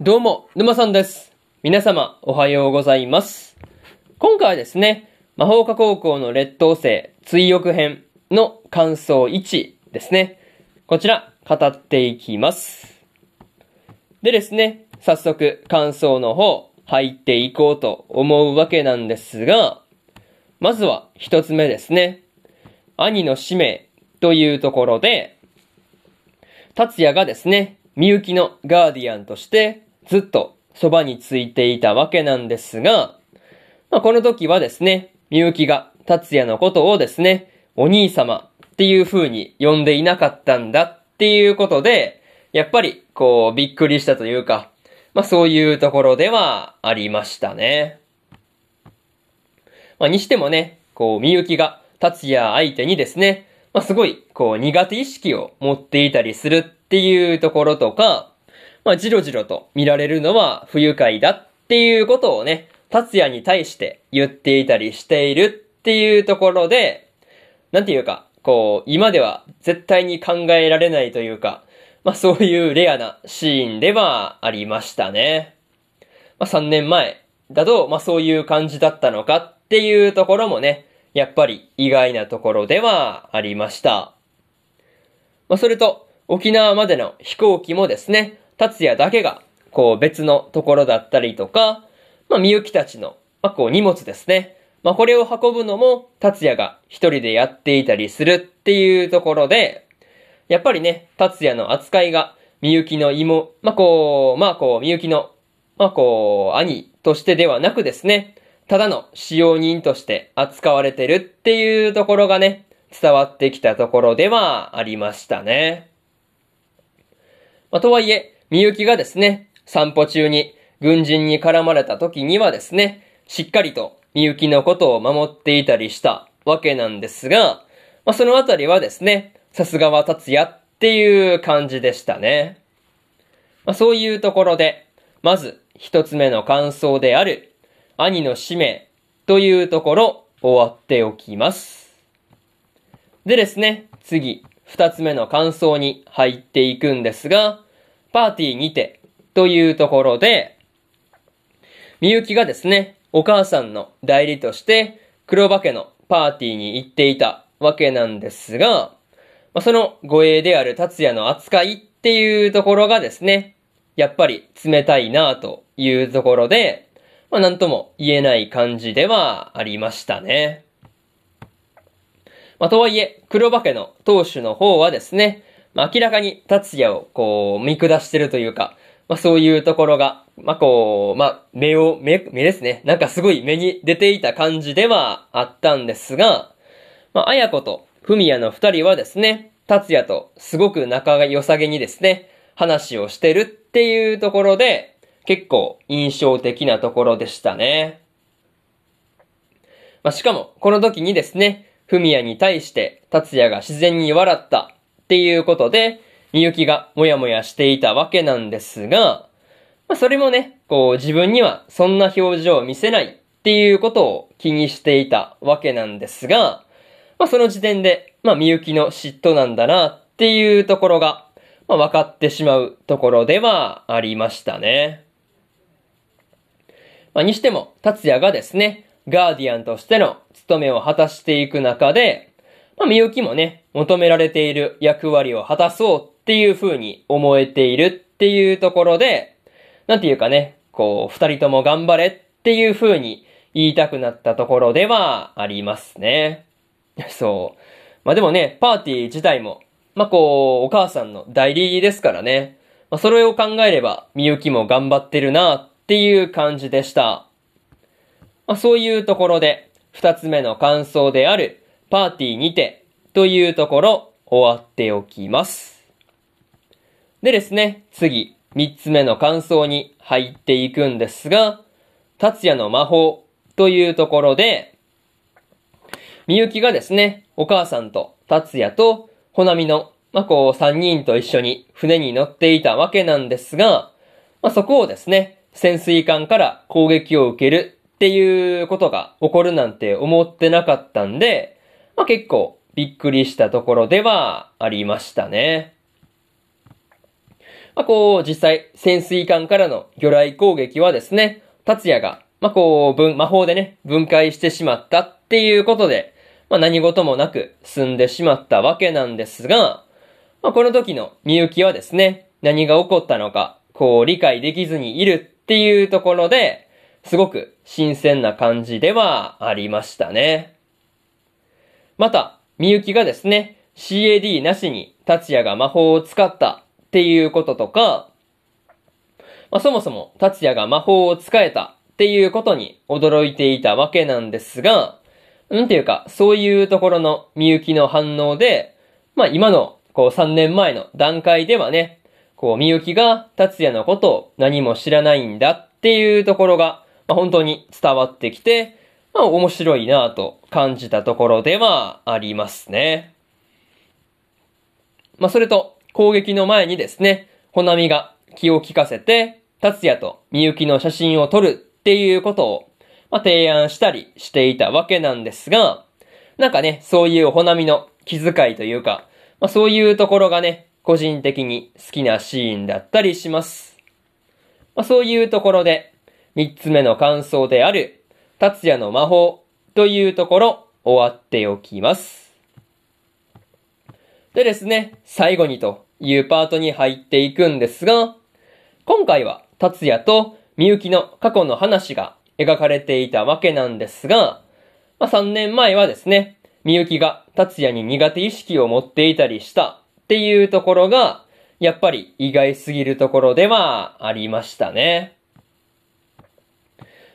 どうも、沼さんです。皆様、おはようございます。今回はですね、魔法科高校の劣等生追憶編の感想1ですね。こちら、語っていきます。でですね、早速、感想の方、入っていこうと思うわけなんですが、まずは一つ目ですね。兄の使命というところで、達也がですね、みゆきのガーディアンとしてずっとそばについていたわけなんですが、まあ、この時はですね、みゆきが達也のことをですね、お兄様っていう風に呼んでいなかったんだっていうことで、やっぱりこうびっくりしたというか、まあそういうところではありましたね。まあにしてもね、こうみゆきが達也相手にですね、まあすごいこう苦手意識を持っていたりするっていうところとか、まあじろじろと見られるのは不愉快だっていうことをね、達也に対して言っていたりしているっていうところで、なんていうか、こう、今では絶対に考えられないというか、まあそういうレアなシーンではありましたね。まあ3年前だと、まあそういう感じだったのかっていうところもね、やっぱり意外なところではありました。まあそれと、沖縄までの飛行機もですね、達也だけが、こう別のところだったりとか、まあみゆきたちの、まあこう荷物ですね。まあこれを運ぶのも、達也が一人でやっていたりするっていうところで、やっぱりね、達也の扱いが、みゆきの妹、まあこう、まあこう、みゆきの、まあこう、兄としてではなくですね、ただの使用人として扱われてるっていうところがね、伝わってきたところではありましたね。まあ、とはいえ、みゆきがですね、散歩中に軍人に絡まれた時にはですね、しっかりとみゆきのことを守っていたりしたわけなんですが、まあ、そのあたりはですね、さすがは達也っていう感じでしたね。まあ、そういうところで、まず一つ目の感想である、兄の使命というところ終わっておきます。でですね、次、二つ目の感想に入っていくんですが、パーティーにてというところで、みゆきがですね、お母さんの代理として黒化けのパーティーに行っていたわけなんですが、まあ、その護衛である達也の扱いっていうところがですね、やっぱり冷たいなというところで、まあ、なんとも言えない感じではありましたね。まあ、とはいえ、黒化けの当主の方はですね、まあ、明らかに達也をこう見下してるというか、まあ、そういうところが、まあ、こう、まあ、目を、目、目ですね。なんかすごい目に出ていた感じではあったんですが、まあ、綾子と文也の二人はですね、達也とすごく仲が良さげにですね、話をしてるっていうところで、結構印象的なところでしたね。まあ、しかも、この時にですね、文也に対して達也が自然に笑ったっていうことで、みゆきがもやもやしていたわけなんですが、まあ、それもね、こう自分にはそんな表情を見せないっていうことを気にしていたわけなんですが、まあ、その時点で、まあ、みゆきの嫉妬なんだなっていうところが、まあ、分かってしまうところではありましたね。まあ、にしても、達也がですね、ガーディアンとしての務めを果たしていく中で、まあ、みゆきもね、求められている役割を果たそうっていう風に思えているっていうところで、なんていうかね、こう、二人とも頑張れっていう風に言いたくなったところではありますね。そう。まあでもね、パーティー自体も、まあこう、お母さんの代理ですからね。まあそれを考えれば、みゆきも頑張ってるなっていう感じでした。まあそういうところで、二つ目の感想である、パーティーにて、というところ、終わっておきます。でですね、次、三つ目の感想に入っていくんですが、達也の魔法というところで、みゆきがですね、お母さんと達也と、ほなみの、まあ、こう、三人と一緒に船に乗っていたわけなんですが、まあ、そこをですね、潜水艦から攻撃を受けるっていうことが起こるなんて思ってなかったんで、まあ、結構びっくりしたところではありましたね。まあ、こう、実際、潜水艦からの魚雷攻撃はですね、達也が、まあ、こう、分、魔法でね、分解してしまったっていうことで、まあ、何事もなく済んでしまったわけなんですが、まあ、この時のみゆきはですね、何が起こったのか、こう、理解できずにいるっていうところで、すごく新鮮な感じではありましたね。また、みゆきがですね、CAD なしに達也が魔法を使ったっていうこととか、まあ、そもそも達也が魔法を使えたっていうことに驚いていたわけなんですが、なんていうか、そういうところのみゆきの反応で、まあ今の、こう3年前の段階ではね、こうみゆきが達也のことを何も知らないんだっていうところが、まあ本当に伝わってきて、まあ面白いなと感じたところではありますね。まあそれと、攻撃の前にですね、ほなみが気を利かせて、達也とみゆきの写真を撮るっていうことを、まあ、提案したりしていたわけなんですが、なんかね、そういうほなみの気遣いというか、まあ、そういうところがね、個人的に好きなシーンだったりします。まあ、そういうところで、三つ目の感想である、達也の魔法というところ、終わっておきます。でですね、最後にというパートに入っていくんですが、今回は達也とみゆきの過去の話が描かれていたわけなんですが、まあ、3年前はですね、みゆきが達也に苦手意識を持っていたりしたっていうところが、やっぱり意外すぎるところではありましたね。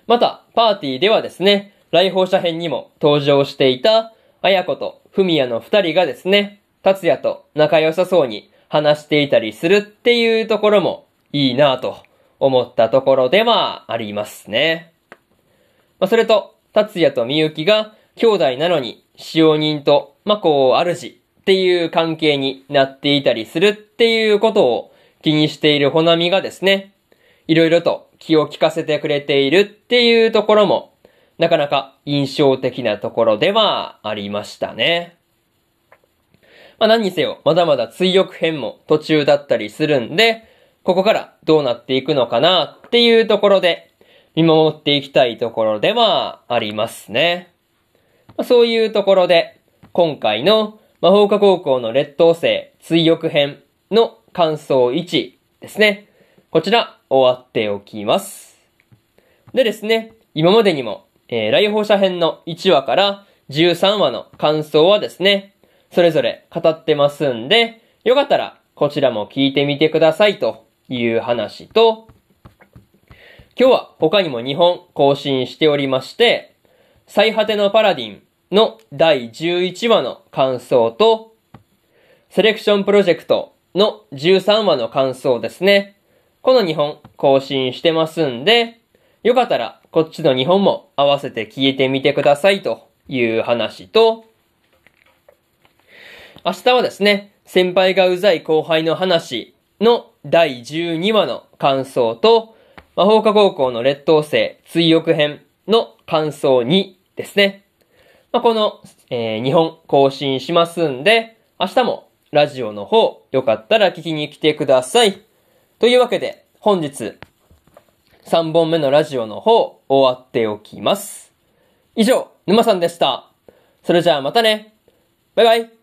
また、パーティーではですね、来訪者編にも登場していた、あやことふみやの二人がですね、達也と仲良さそうに話していたりするっていうところもいいなぁと思ったところではありますね。まあ、それと、達也とみゆきが兄弟なのに使用人と、まあ、こう、主っていう関係になっていたりするっていうことを気にしているほなみがですね、いろいろと気を利かせてくれているっていうところも、なかなか印象的なところではありましたね。まあ何にせよ、まだまだ追憶編も途中だったりするんで、ここからどうなっていくのかなっていうところで、見守っていきたいところではありますね。まあ、そういうところで、今回の魔法科高校の劣等生追憶編の感想1ですね。こちら終わっておきます。でですね、今までにも、えー、来訪者編の1話から13話の感想はですね、それぞれ語ってますんで、よかったらこちらも聞いてみてくださいという話と、今日は他にも2本更新しておりまして、最果てのパラディンの第11話の感想と、セレクションプロジェクトの13話の感想ですね。この2本更新してますんで、よかったらこっちの2本も合わせて聞いてみてくださいという話と、明日はですね、先輩がうざい後輩の話の第12話の感想と、魔法科高校の劣等生追憶編の感想2ですね。まあ、この、えー、2本更新しますんで、明日もラジオの方、よかったら聞きに来てください。というわけで、本日、3本目のラジオの方、終わっておきます。以上、沼さんでした。それじゃあまたね。バイバイ。